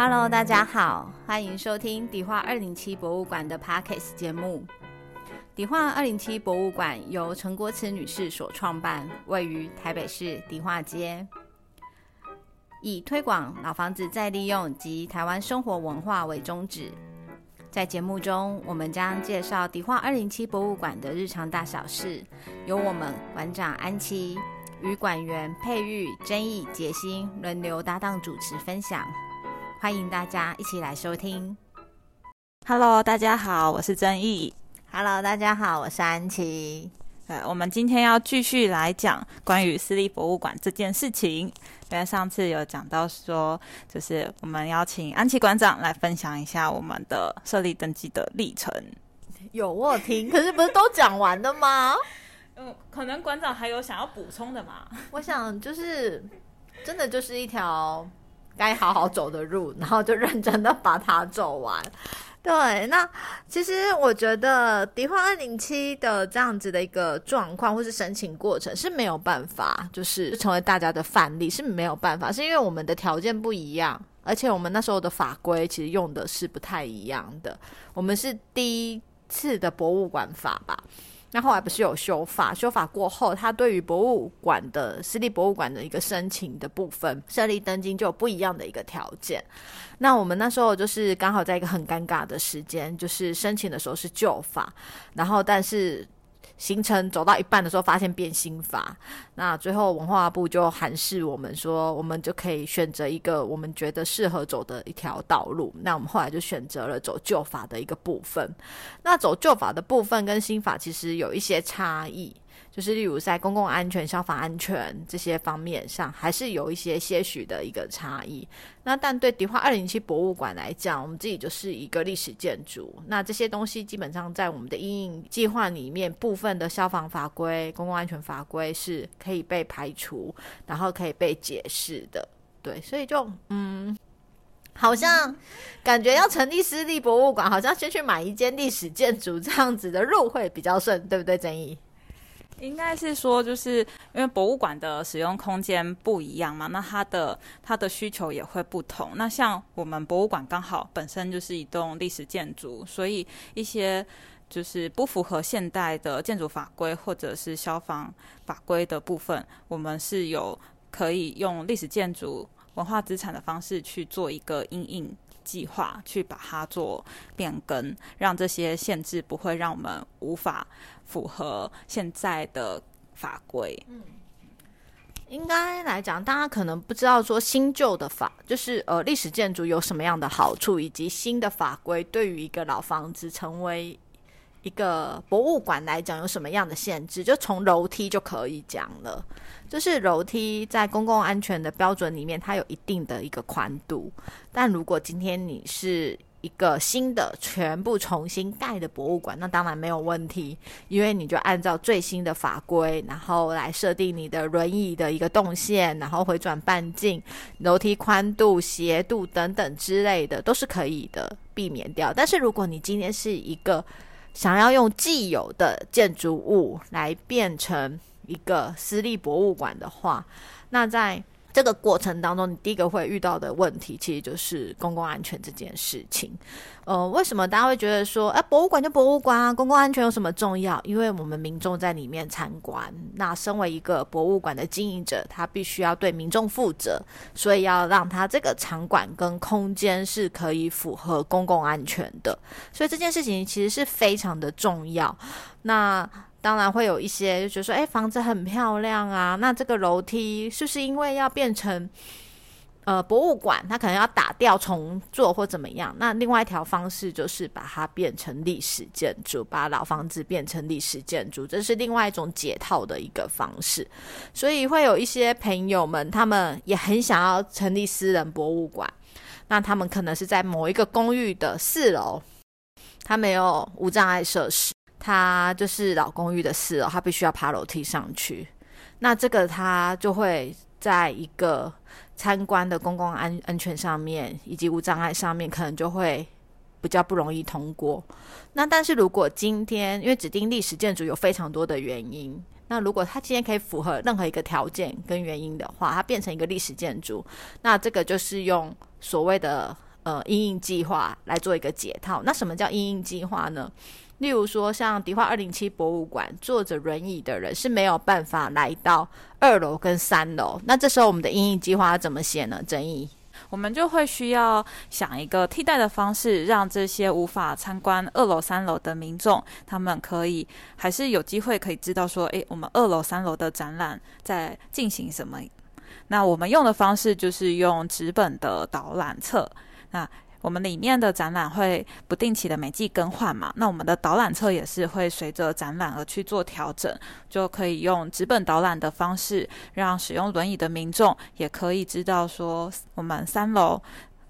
Hello，大家好，欢迎收听迪化二零七博物馆的 Parkes 节目。迪化二零七博物馆由陈国慈女士所创办，位于台北市迪化街，以推广老房子再利用及台湾生活文化为宗旨。在节目中，我们将介绍迪化二零七博物馆的日常大小事，由我们馆长安琪与馆员佩玉、真义、杰心轮流搭档主持分享。欢迎大家一起来收听。Hello，大家好，我是曾毅。Hello，大家好，我是安琪。呃，我们今天要继续来讲关于私立博物馆这件事情。因为上次有讲到说，就是我们邀请安琪馆长来分享一下我们的设立登记的历程。有我有听，可是不是都讲完了吗？嗯，可能馆长还有想要补充的嘛？我想就是真的就是一条该好好走的路，然后就认真的把它走完。对，那其实我觉得迪化二零七的这样子的一个状况，或是申请过程是没有办法，就是成为大家的范例是没有办法，是因为我们的条件不一样，而且我们那时候的法规其实用的是不太一样的。我们是第一次的博物馆法吧，那后来不是有修法？修法过后，它对于博物馆的私立博物馆的一个申请的部分，设立登记就有不一样的一个条件。那我们那时候就是刚好在一个很尴尬的时间，就是申请的时候是旧法，然后但是行程走到一半的时候发现变新法，那最后文化部就函示我们说，我们就可以选择一个我们觉得适合走的一条道路。那我们后来就选择了走旧法的一个部分。那走旧法的部分跟新法其实有一些差异。就是例如在公共安全、消防安全这些方面上，还是有一些些许的一个差异。那但对迪化二零七博物馆来讲，我们自己就是一个历史建筑，那这些东西基本上在我们的阴影计划里面，部分的消防法规、公共安全法规是可以被排除，然后可以被解释的。对，所以就嗯。好像感觉要成立私立博物馆，好像先去买一间历史建筑这样子的路会比较顺，对不对？正义？应该是说，就是因为博物馆的使用空间不一样嘛，那它的它的需求也会不同。那像我们博物馆刚好本身就是一栋历史建筑，所以一些就是不符合现代的建筑法规或者是消防法规的部分，我们是有可以用历史建筑文化资产的方式去做一个阴影计划，去把它做变更，让这些限制不会让我们无法。符合现在的法规，嗯，应该来讲，大家可能不知道说新旧的法，就是呃历史建筑有什么样的好处，以及新的法规对于一个老房子成为一个博物馆来讲有什么样的限制。就从楼梯就可以讲了，就是楼梯在公共安全的标准里面，它有一定的一个宽度，但如果今天你是一个新的全部重新盖的博物馆，那当然没有问题，因为你就按照最新的法规，然后来设定你的轮椅的一个动线，然后回转半径、楼梯宽度、斜度等等之类的都是可以的，避免掉。但是如果你今天是一个想要用既有的建筑物来变成一个私立博物馆的话，那在这个过程当中，你第一个会遇到的问题，其实就是公共安全这件事情。呃，为什么大家会觉得说，哎、博物馆就博物馆啊，公共安全有什么重要？因为我们民众在里面参观，那身为一个博物馆的经营者，他必须要对民众负责，所以要让他这个场馆跟空间是可以符合公共安全的。所以这件事情其实是非常的重要。那当然会有一些就觉得说，哎，房子很漂亮啊，那这个楼梯是不是因为要变成呃博物馆，它可能要打掉重做或怎么样？那另外一条方式就是把它变成历史建筑，把老房子变成历史建筑，这是另外一种解套的一个方式。所以会有一些朋友们，他们也很想要成立私人博物馆，那他们可能是在某一个公寓的四楼，他没有无障碍设施。他就是老公寓的四楼，他必须要爬楼梯上去。那这个他就会在一个参观的公共安安全上面，以及无障碍上面，可能就会比较不容易通过。那但是如果今天因为指定历史建筑有非常多的原因，那如果它今天可以符合任何一个条件跟原因的话，它变成一个历史建筑，那这个就是用所谓的呃阴影计划来做一个解套。那什么叫阴影计划呢？例如说，像迪化二零七博物馆，坐着轮椅的人是没有办法来到二楼跟三楼。那这时候我们的阴影计划要怎么写呢？争议，我们就会需要想一个替代的方式，让这些无法参观二楼、三楼的民众，他们可以还是有机会可以知道说，诶，我们二楼、三楼的展览在进行什么。那我们用的方式就是用纸本的导览册。那我们里面的展览会不定期的每季更换嘛？那我们的导览册也是会随着展览而去做调整，就可以用纸本导览的方式，让使用轮椅的民众也可以知道说，我们三楼、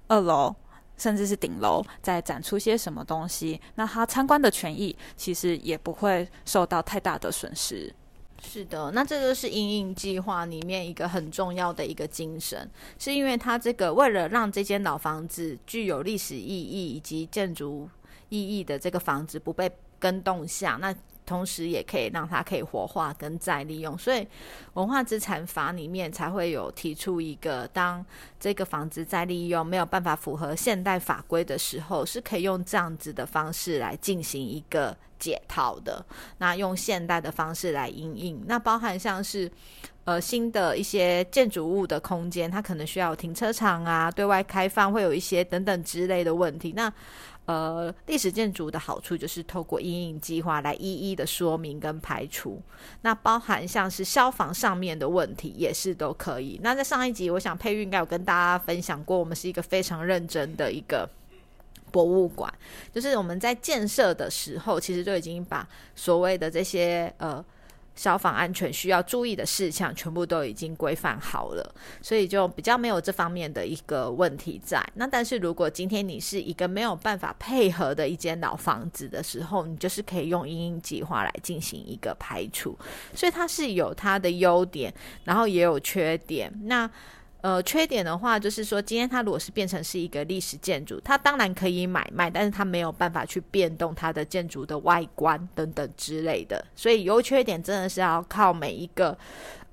二楼甚至是顶楼在展出些什么东西。那他参观的权益其实也不会受到太大的损失。是的，那这就是阴影计划里面一个很重要的一个精神，是因为它这个为了让这间老房子具有历史意义以及建筑意义的这个房子不被跟动向，那。同时也可以让它可以活化跟再利用，所以文化资产法里面才会有提出一个，当这个房子再利用没有办法符合现代法规的时候，是可以用这样子的方式来进行一个解套的。那用现代的方式来应应，那包含像是呃新的一些建筑物的空间，它可能需要停车场啊，对外开放会有一些等等之类的问题。那呃，历史建筑的好处就是透过阴影计划来一一的说明跟排除，那包含像是消防上面的问题也是都可以。那在上一集，我想佩玉应该有跟大家分享过，我们是一个非常认真的一个博物馆，就是我们在建设的时候，其实就已经把所谓的这些呃。消防安全需要注意的事项全部都已经规范好了，所以就比较没有这方面的一个问题在。那但是如果今天你是一个没有办法配合的一间老房子的时候，你就是可以用阴影计划来进行一个排除，所以它是有它的优点，然后也有缺点。那呃，缺点的话就是说，今天它如果是变成是一个历史建筑，它当然可以买卖，但是它没有办法去变动它的建筑的外观等等之类的。所以优缺点真的是要靠每一个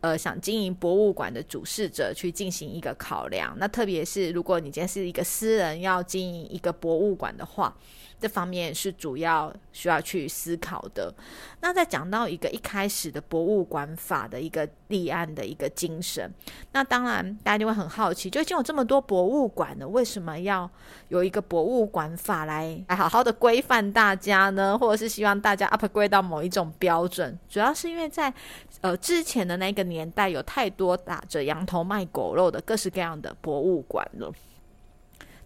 呃想经营博物馆的主事者去进行一个考量。那特别是如果你今天是一个私人要经营一个博物馆的话。这方面是主要需要去思考的。那在讲到一个一开始的博物馆法的一个立案的一个精神，那当然大家就会很好奇，就已经有这么多博物馆了，为什么要有一个博物馆法来来好好的规范大家呢？或者是希望大家 upgrade 到某一种标准？主要是因为在呃之前的那个年代，有太多打着羊头卖狗肉的各式各样的博物馆了。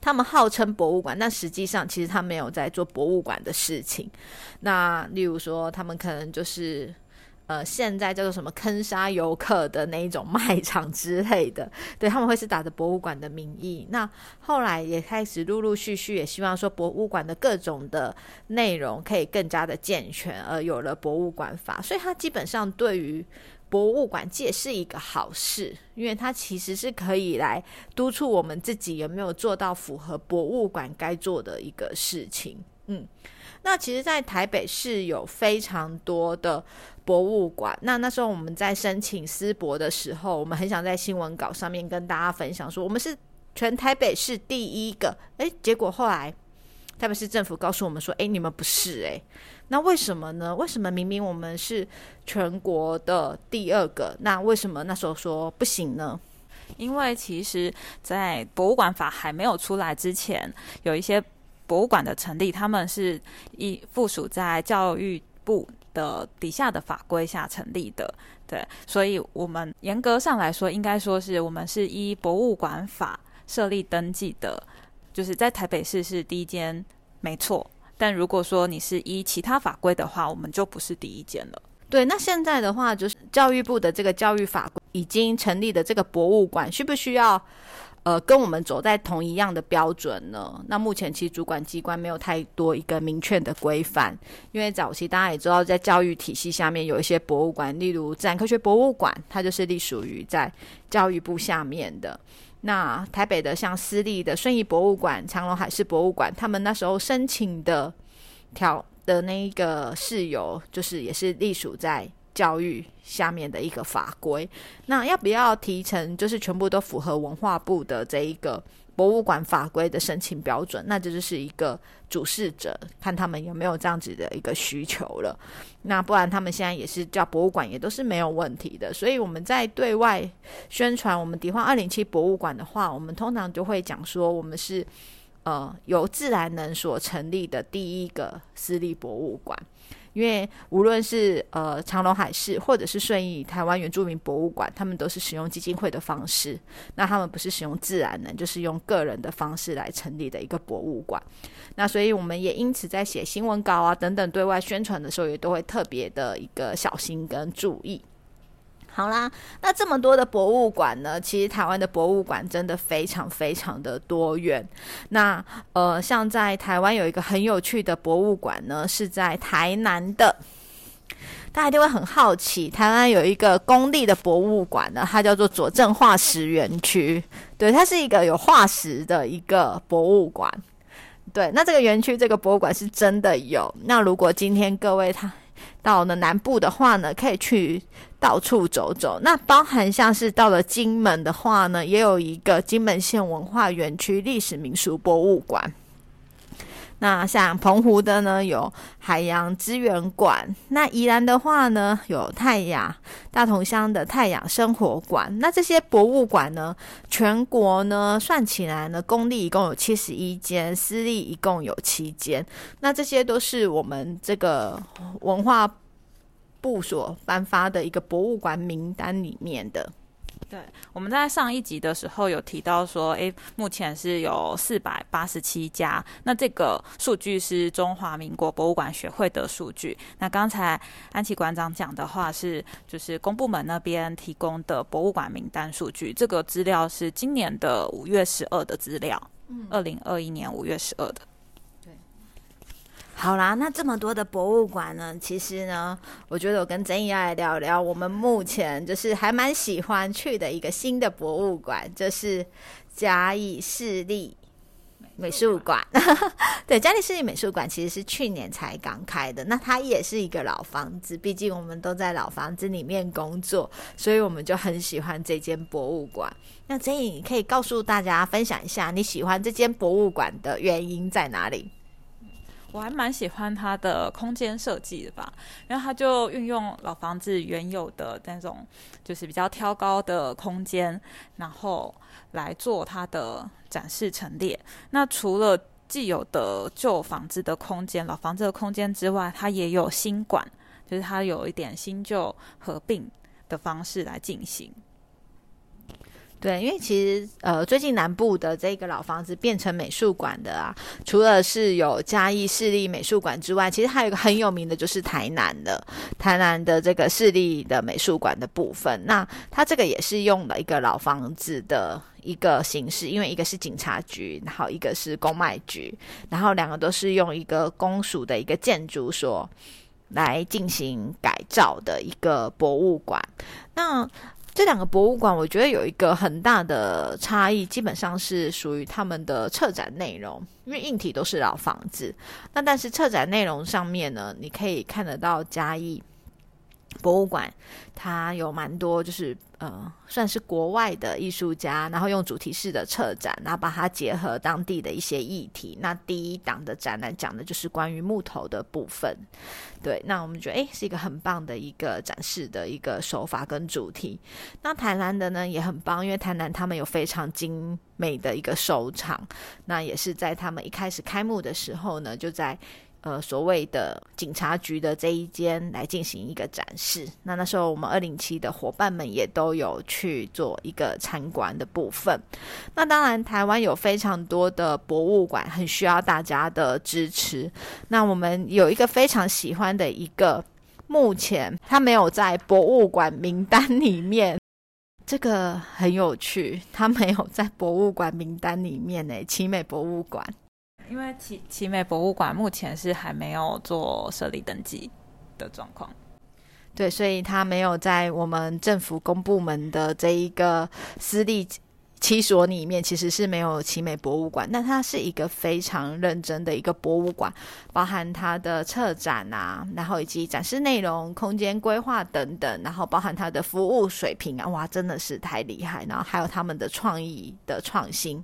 他们号称博物馆，但实际上其实他没有在做博物馆的事情。那例如说，他们可能就是呃，现在叫做什么坑杀游客的那一种卖场之类的，对他们会是打着博物馆的名义。那后来也开始陆陆续续也希望说，博物馆的各种的内容可以更加的健全，而有了博物馆法。所以它基本上对于博物馆界是一个好事，因为它其实是可以来督促我们自己有没有做到符合博物馆该做的一个事情。嗯，那其实，在台北市有非常多的博物馆。那那时候我们在申请私博的时候，我们很想在新闻稿上面跟大家分享说，我们是全台北市第一个。诶，结果后来特别是政府告诉我们说，诶，你们不是诶。那为什么呢？为什么明明我们是全国的第二个，那为什么那时候说不行呢？因为其实，在博物馆法还没有出来之前，有一些博物馆的成立，他们是一附属在教育部的底下的法规下成立的。对，所以我们严格上来说，应该说是我们是依博物馆法设立登记的，就是在台北市是第一间，没错。但如果说你是依其他法规的话，我们就不是第一间了。对，那现在的话，就是教育部的这个教育法规已经成立的这个博物馆，需不需要呃跟我们走在同一样的标准呢？那目前其实主管机关没有太多一个明确的规范，因为早期大家也知道，在教育体系下面有一些博物馆，例如自然科学博物馆，它就是隶属于在教育部下面的。那台北的像私立的顺义博物馆、长隆海事博物馆，他们那时候申请的条的那一个事由，就是也是隶属在。教育下面的一个法规。那要不要提成，就是全部都符合文化部的这一个博物馆法规的申请标准？那这就是一个主事者看他们有没有这样子的一个需求了。那不然他们现在也是叫博物馆，也都是没有问题的。所以我们在对外宣传我们迪化二零七博物馆的话，我们通常就会讲说，我们是。呃，由自然能所成立的第一个私立博物馆，因为无论是呃长隆海事或者是顺义台湾原住民博物馆，他们都是使用基金会的方式，那他们不是使用自然人，就是用个人的方式来成立的一个博物馆。那所以我们也因此在写新闻稿啊等等对外宣传的时候，也都会特别的一个小心跟注意。好啦，那这么多的博物馆呢？其实台湾的博物馆真的非常非常的多元。那呃，像在台湾有一个很有趣的博物馆呢，是在台南的。大家一定会很好奇，台湾有一个公立的博物馆呢，它叫做佐证化石园区。对，它是一个有化石的一个博物馆。对，那这个园区这个博物馆是真的有。那如果今天各位他。到了南部的话呢，可以去到处走走。那包含像是到了金门的话呢，也有一个金门县文化园区历史民俗博物馆。那像澎湖的呢，有海洋资源馆；那宜兰的话呢，有太阳大同乡的太阳生活馆。那这些博物馆呢，全国呢算起来呢，公立一共有七十一间，私立一共有七间。那这些都是我们这个文化部所颁发的一个博物馆名单里面的。对，我们在上一集的时候有提到说，诶，目前是有四百八十七家。那这个数据是中华民国博物馆学会的数据。那刚才安琪馆长讲的话是，就是公部门那边提供的博物馆名单数据。这个资料是今年的五月十二的资料，嗯，二零二一年五月十二的。好啦，那这么多的博物馆呢？其实呢，我觉得我跟曾毅要来聊聊我们目前就是还蛮喜欢去的一个新的博物馆，就是嘉义市立美术馆。对，嘉义市立美术馆其实是去年才刚开的，那它也是一个老房子，毕竟我们都在老房子里面工作，所以我们就很喜欢这间博物馆。那曾毅，你可以告诉大家分享一下你喜欢这间博物馆的原因在哪里？我还蛮喜欢它的空间设计的吧，因为它就运用老房子原有的那种，就是比较挑高的空间，然后来做它的展示陈列。那除了既有的旧房子的空间、老房子的空间之外，它也有新馆，就是它有一点新旧合并的方式来进行。对，因为其实呃，最近南部的这个老房子变成美术馆的啊，除了是有嘉义市立美术馆之外，其实还有一个很有名的就是台南的台南的这个市立的美术馆的部分。那它这个也是用了一个老房子的一个形式，因为一个是警察局，然后一个是公卖局，然后两个都是用一个公署的一个建筑所来进行改造的一个博物馆。那这两个博物馆，我觉得有一个很大的差异，基本上是属于他们的策展内容，因为硬体都是老房子，那但是策展内容上面呢，你可以看得到嘉义。博物馆，它有蛮多，就是呃，算是国外的艺术家，然后用主题式的策展，然后把它结合当地的一些议题。那第一档的展览讲的就是关于木头的部分，对，那我们觉得诶是一个很棒的一个展示的一个手法跟主题。那台南的呢也很棒，因为台南他们有非常精美的一个收场，那也是在他们一开始开幕的时候呢，就在。呃，所谓的警察局的这一间来进行一个展示。那那时候我们二零七的伙伴们也都有去做一个参观的部分。那当然，台湾有非常多的博物馆，很需要大家的支持。那我们有一个非常喜欢的一个，目前它没有在博物馆名单里面，这个很有趣，它没有在博物馆名单里面呢，奇美博物馆。因为奇奇美博物馆目前是还没有做设立登记的状况，对，所以它没有在我们政府公部门的这一个私立七所里面其实是没有奇美博物馆，那它是一个非常认真的一个博物馆，包含它的策展啊，然后以及展示内容、空间规划等等，然后包含它的服务水平啊，哇，真的是太厉害，然后还有他们的创意的创新。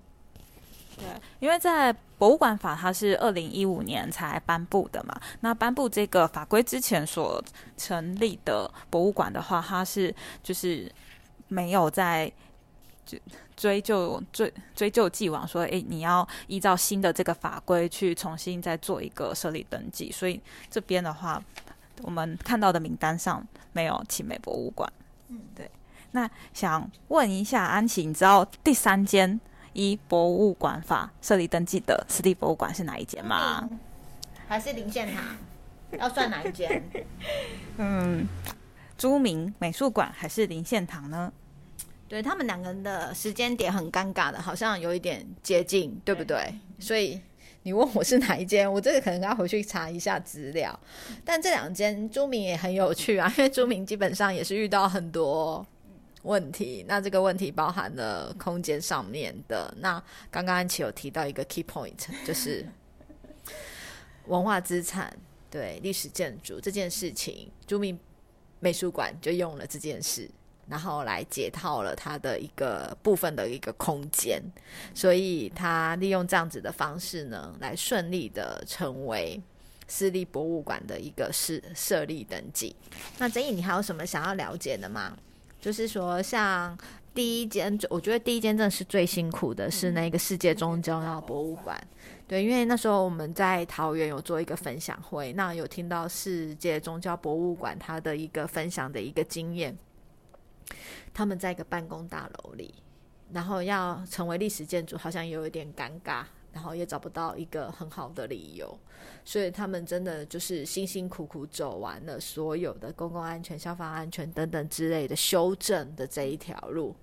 对，因为在博物馆法它是二零一五年才颁布的嘛，那颁布这个法规之前所成立的博物馆的话，它是就是没有在就追究追追究既往，说诶，你要依照新的这个法规去重新再做一个设立登记，所以这边的话，我们看到的名单上没有奇美博物馆。嗯，对。那想问一下安琪，你知道第三间？依博物馆法设立登记的私立博物馆是哪一间吗？还是林献堂？要算哪一间？嗯，朱明美术馆还是林献堂呢？对他们两个人的时间点很尴尬的，好像有一点接近，对不对？所以你问我是哪一间，我这个可能要回去查一下资料。但这两间朱明也很有趣啊，因为朱明基本上也是遇到很多。问题，那这个问题包含了空间上面的。那刚刚安琪有提到一个 key point，就是文化资产对历史建筑这件事情，著名美术馆就用了这件事，然后来解套了它的一个部分的一个空间，所以他利用这样子的方式呢，来顺利的成为私立博物馆的一个设设立登记。那曾毅，你还有什么想要了解的吗？就是说，像第一间，我觉得第一间真的是最辛苦的，是那个世界宗教博物馆。对，因为那时候我们在桃园有做一个分享会，那有听到世界宗教博物馆它的一个分享的一个经验。他们在一个办公大楼里，然后要成为历史建筑，好像有一点尴尬。然后也找不到一个很好的理由，所以他们真的就是辛辛苦苦走完了所有的公共安全、消防安全等等之类的修正的这一条路，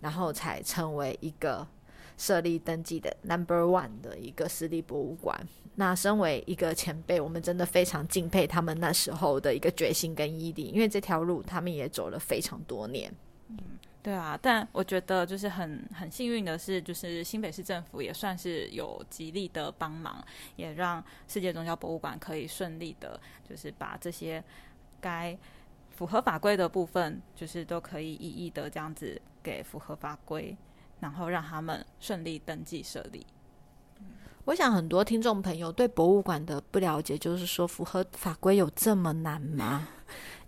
然后才成为一个设立登记的 Number One 的一个私立博物馆。那身为一个前辈，我们真的非常敬佩他们那时候的一个决心跟毅力，因为这条路他们也走了非常多年。对啊，但我觉得就是很很幸运的是，就是新北市政府也算是有极力的帮忙，也让世界宗教博物馆可以顺利的，就是把这些该符合法规的部分，就是都可以一一的这样子给符合法规，然后让他们顺利登记设立。我想很多听众朋友对博物馆的不了解，就是说符合法规有这么难吗？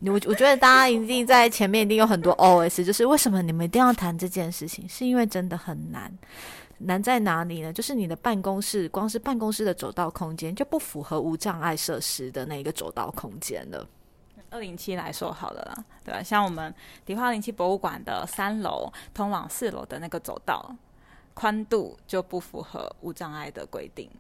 我我觉得大家一定在前面一定有很多 OS，就是为什么你们一定要谈这件事情？是因为真的很难，难在哪里呢？就是你的办公室，光是办公室的走道空间就不符合无障碍设施的那个走道空间了。二零七来说好了啦，对吧？像我们迪化零七博物馆的三楼通往四楼的那个走道宽度就不符合无障碍的规定。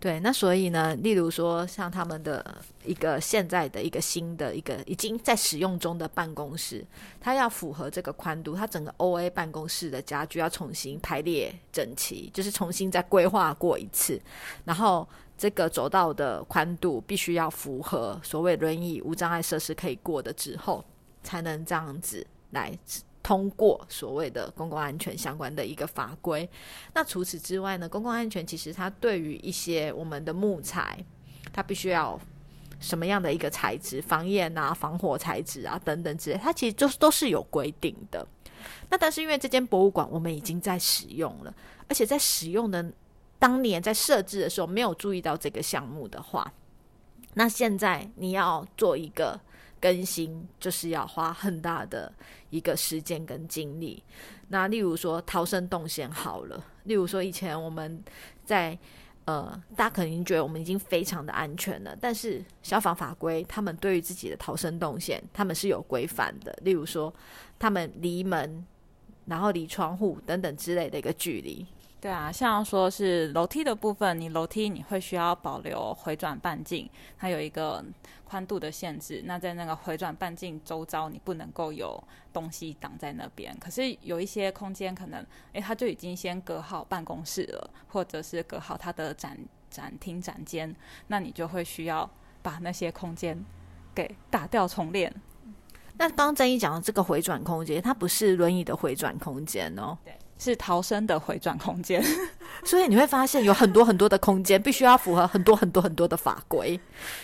对，那所以呢，例如说像他们的一个现在的一个新的一个已经在使用中的办公室，它要符合这个宽度，它整个 O A 办公室的家具要重新排列整齐，就是重新再规划过一次，然后这个走道的宽度必须要符合所谓轮椅无障碍设施可以过的之后，才能这样子来。通过所谓的公共安全相关的一个法规，那除此之外呢？公共安全其实它对于一些我们的木材，它必须要什么样的一个材质，防烟啊、防火材质啊等等之类，它其实就是都是有规定的。那但是因为这间博物馆我们已经在使用了，而且在使用的当年在设置的时候没有注意到这个项目的话，那现在你要做一个。更新就是要花很大的一个时间跟精力。那例如说逃生动线好了，例如说以前我们在呃，大家可能觉得我们已经非常的安全了，但是消防法规他们对于自己的逃生动线他们是有规范的。例如说他们离门，然后离窗户等等之类的一个距离。对啊，像说是楼梯的部分，你楼梯你会需要保留回转半径，它有一个宽度的限制。那在那个回转半径周遭，你不能够有东西挡在那边。可是有一些空间可能，诶，它就已经先隔好办公室了，或者是隔好它的展展厅展间，那你就会需要把那些空间给打掉重练。那刚刚曾毅讲的这个回转空间，它不是轮椅的回转空间哦。对。是逃生的回转空间。所以你会发现有很多很多的空间，必须要符合很多很多很多的法规。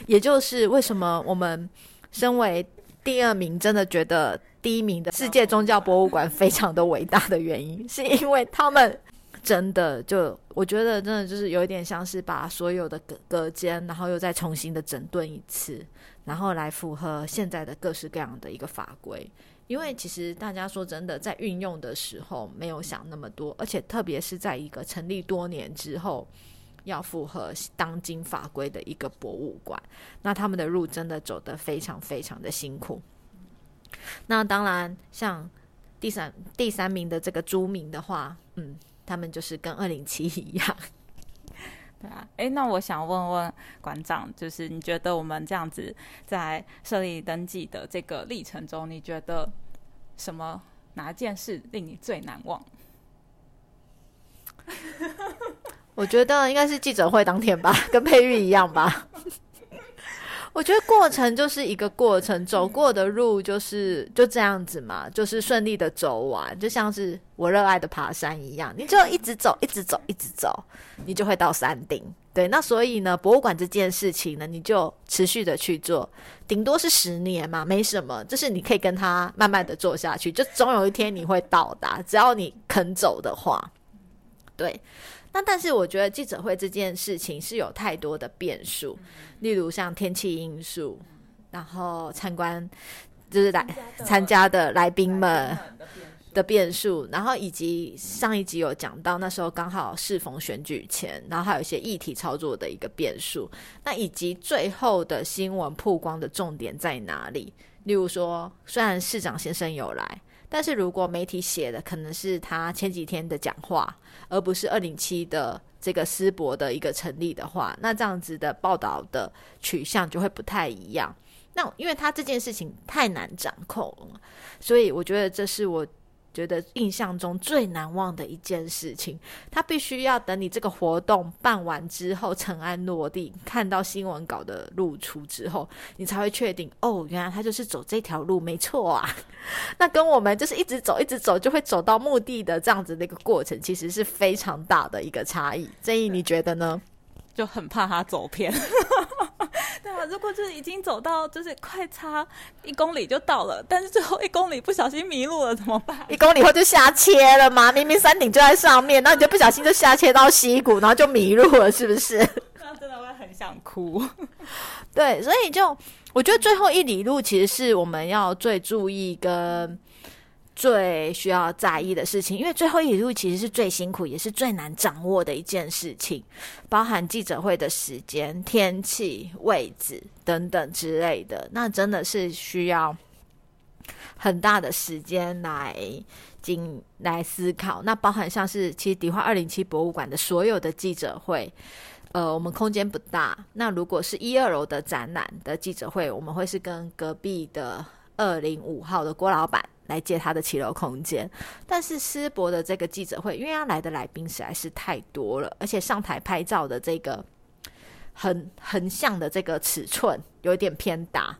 也就是为什么我们身为第二名，真的觉得第一名的世界宗教博物馆非常的伟大的原因，是因为他们真的就我觉得真的就是有一点像是把所有的隔隔间，然后又再重新的整顿一次，然后来符合现在的各式各样的一个法规。因为其实大家说真的，在运用的时候没有想那么多，而且特别是在一个成立多年之后，要符合当今法规的一个博物馆，那他们的路真的走得非常非常的辛苦。那当然，像第三第三名的这个朱明的话，嗯，他们就是跟二零七一样。对啊，哎，那我想问问馆长，就是你觉得我们这样子在设立登记的这个历程中，你觉得什么哪件事令你最难忘？我觉得应该是记者会当天吧，跟佩玉一样吧。我觉得过程就是一个过程，走过的路就是就这样子嘛，就是顺利的走完，就像是我热爱的爬山一样，你就一直走，一直走，一直走，你就会到山顶。对，那所以呢，博物馆这件事情呢，你就持续的去做，顶多是十年嘛，没什么，就是你可以跟他慢慢的做下去，就总有一天你会到达，只要你肯走的话，对。那但是我觉得记者会这件事情是有太多的变数，例如像天气因素，然后参观就是来参加的来宾们的变数，然后以及上一集有讲到那时候刚好适逢选举前，然后还有一些议题操作的一个变数，那以及最后的新闻曝光的重点在哪里？例如说，虽然市长先生有来。但是如果媒体写的可能是他前几天的讲话，而不是二零七的这个思博的一个成立的话，那这样子的报道的取向就会不太一样。那因为他这件事情太难掌控了，所以我觉得这是我。觉得印象中最难忘的一件事情，他必须要等你这个活动办完之后，尘埃落定，看到新闻稿的露出之后，你才会确定哦，原来他就是走这条路，没错啊。那跟我们就是一直走，一直走，就会走到目的的这样子的一个过程，其实是非常大的一个差异。正义，你觉得呢？就很怕他走偏。对啊，如果就是已经走到就是快差一公里就到了，但是最后一公里不小心迷路了怎么办？一公里后就下切了嘛，明明山顶就在上面，那你就不小心就下切到溪谷，然后就迷路了，是不是？那真的会很想哭。对，所以就我觉得最后一里路其实是我们要最注意跟。最需要在意的事情，因为最后一路其实是最辛苦，也是最难掌握的一件事情，包含记者会的时间、天气、位置等等之类的，那真的是需要很大的时间来经来思考。那包含像是其实迪化二零七博物馆的所有的记者会，呃，我们空间不大，那如果是一二楼的展览的记者会，我们会是跟隔壁的二零五号的郭老板。来借他的骑楼空间，但是思博的这个记者会，因为他来的来宾实在是太多了，而且上台拍照的这个横横向的这个尺寸有点偏大，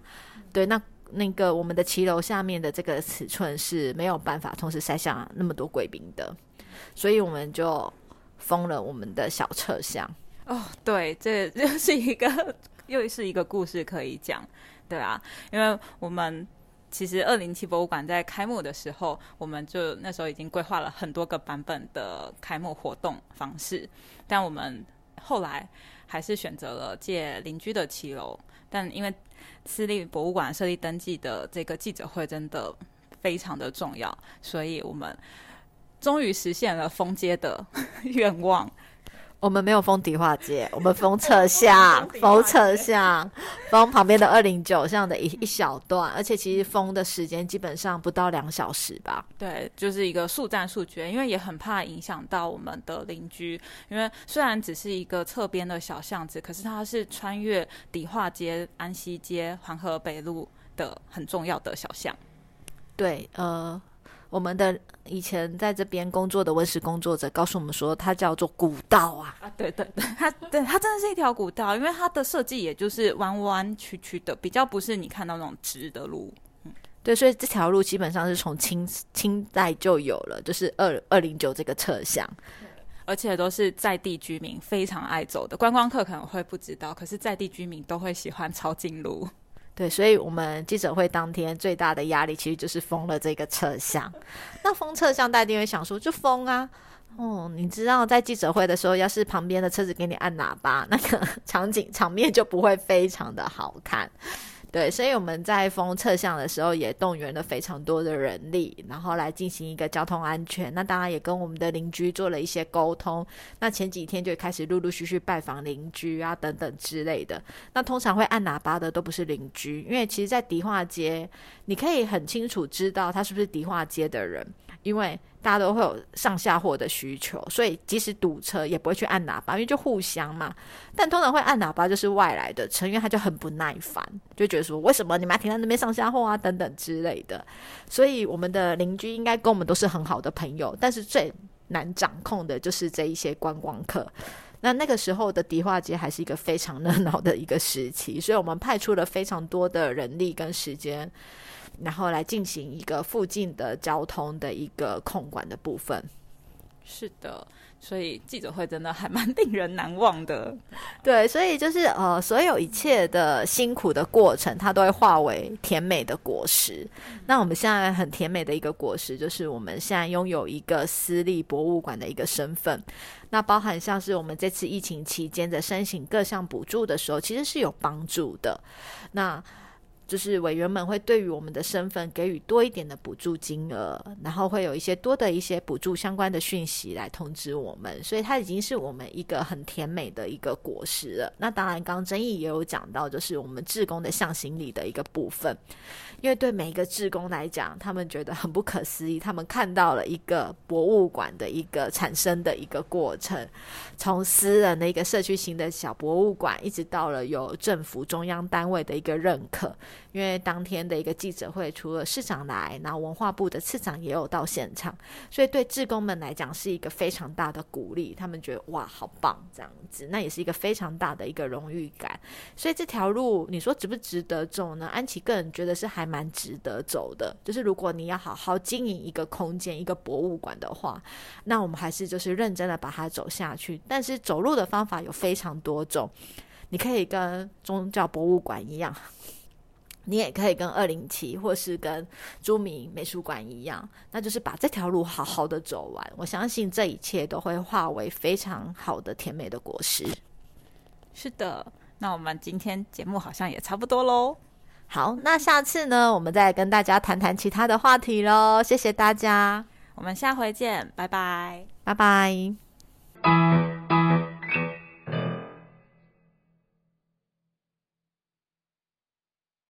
对，那那个我们的骑楼下面的这个尺寸是没有办法同时塞下那么多贵宾的，所以我们就封了我们的小车厢。哦，对，这就是一个 又是一个故事可以讲，对啊，因为我们。其实二零七博物馆在开幕的时候，我们就那时候已经规划了很多个版本的开幕活动方式，但我们后来还是选择了借邻居的骑楼。但因为私立博物馆设立登记的这个记者会真的非常的重要，所以我们终于实现了封街的 愿望。我们没有封迪化街，我们封侧巷，封侧巷，封旁边的二零九巷的一一小段，而且其实封的时间基本上不到两小时吧。对，就是一个速战速决，因为也很怕影响到我们的邻居，因为虽然只是一个侧边的小巷子，可是它是穿越迪化街、安溪街、黄河北路的很重要的小巷。对，呃。我们的以前在这边工作的文史工作者告诉我们说，它叫做古道啊！啊，对对对，它对 它真的是一条古道，因为它的设计也就是弯弯曲曲的，比较不是你看到那种直的路。对，所以这条路基本上是从清清代就有了，就是二二零九这个车厢。而且都是在地居民非常爱走的，观光客可能会不知道，可是在地居民都会喜欢抄近路。对，所以我们记者会当天最大的压力其实就是封了这个车厢。那封车厢，大家一定会想说，就封啊。哦，你知道在记者会的时候，要是旁边的车子给你按喇叭，那个 场景场面就不会非常的好看。对，所以我们在封侧向的时候，也动员了非常多的人力，然后来进行一个交通安全。那当然也跟我们的邻居做了一些沟通。那前几天就开始陆陆续续拜访邻居啊，等等之类的。那通常会按喇叭的都不是邻居，因为其实，在迪化街，你可以很清楚知道他是不是迪化街的人。因为大家都会有上下货的需求，所以即使堵车也不会去按喇叭，因为就互相嘛。但通常会按喇叭就是外来的车，因为他就很不耐烦，就觉得说为什么你们要停在那边上下货啊等等之类的。所以我们的邻居应该跟我们都是很好的朋友，但是最难掌控的就是这一些观光客。那那个时候的迪化街还是一个非常热闹的一个时期，所以我们派出了非常多的人力跟时间。然后来进行一个附近的交通的一个控管的部分。是的，所以记者会真的还蛮令人难忘的。对，所以就是呃，所有一切的辛苦的过程，它都会化为甜美的果实。那我们现在很甜美的一个果实，就是我们现在拥有一个私立博物馆的一个身份。那包含像是我们这次疫情期间的申请各项补助的时候，其实是有帮助的。那就是委员们会对于我们的身份给予多一点的补助金额，然后会有一些多的一些补助相关的讯息来通知我们，所以它已经是我们一个很甜美的一个果实了。那当然，刚刚争议也有讲到，就是我们志工的向心力的一个部分。因为对每一个志工来讲，他们觉得很不可思议，他们看到了一个博物馆的一个产生的一个过程，从私人的一个社区型的小博物馆，一直到了有政府中央单位的一个认可。因为当天的一个记者会，除了市长来，然后文化部的次长也有到现场，所以对志工们来讲是一个非常大的鼓励。他们觉得哇，好棒这样子，那也是一个非常大的一个荣誉感。所以这条路，你说值不值得走呢？安琪个人觉得是还蛮值得走的。就是如果你要好好经营一个空间、一个博物馆的话，那我们还是就是认真的把它走下去。但是走路的方法有非常多种，你可以跟宗教博物馆一样。你也可以跟二零七，或是跟朱明美术馆一样，那就是把这条路好好的走完。我相信这一切都会化为非常好的甜美的果实。是的，那我们今天节目好像也差不多喽。好，那下次呢，我们再跟大家谈谈其他的话题喽。谢谢大家，我们下回见，拜拜，拜拜。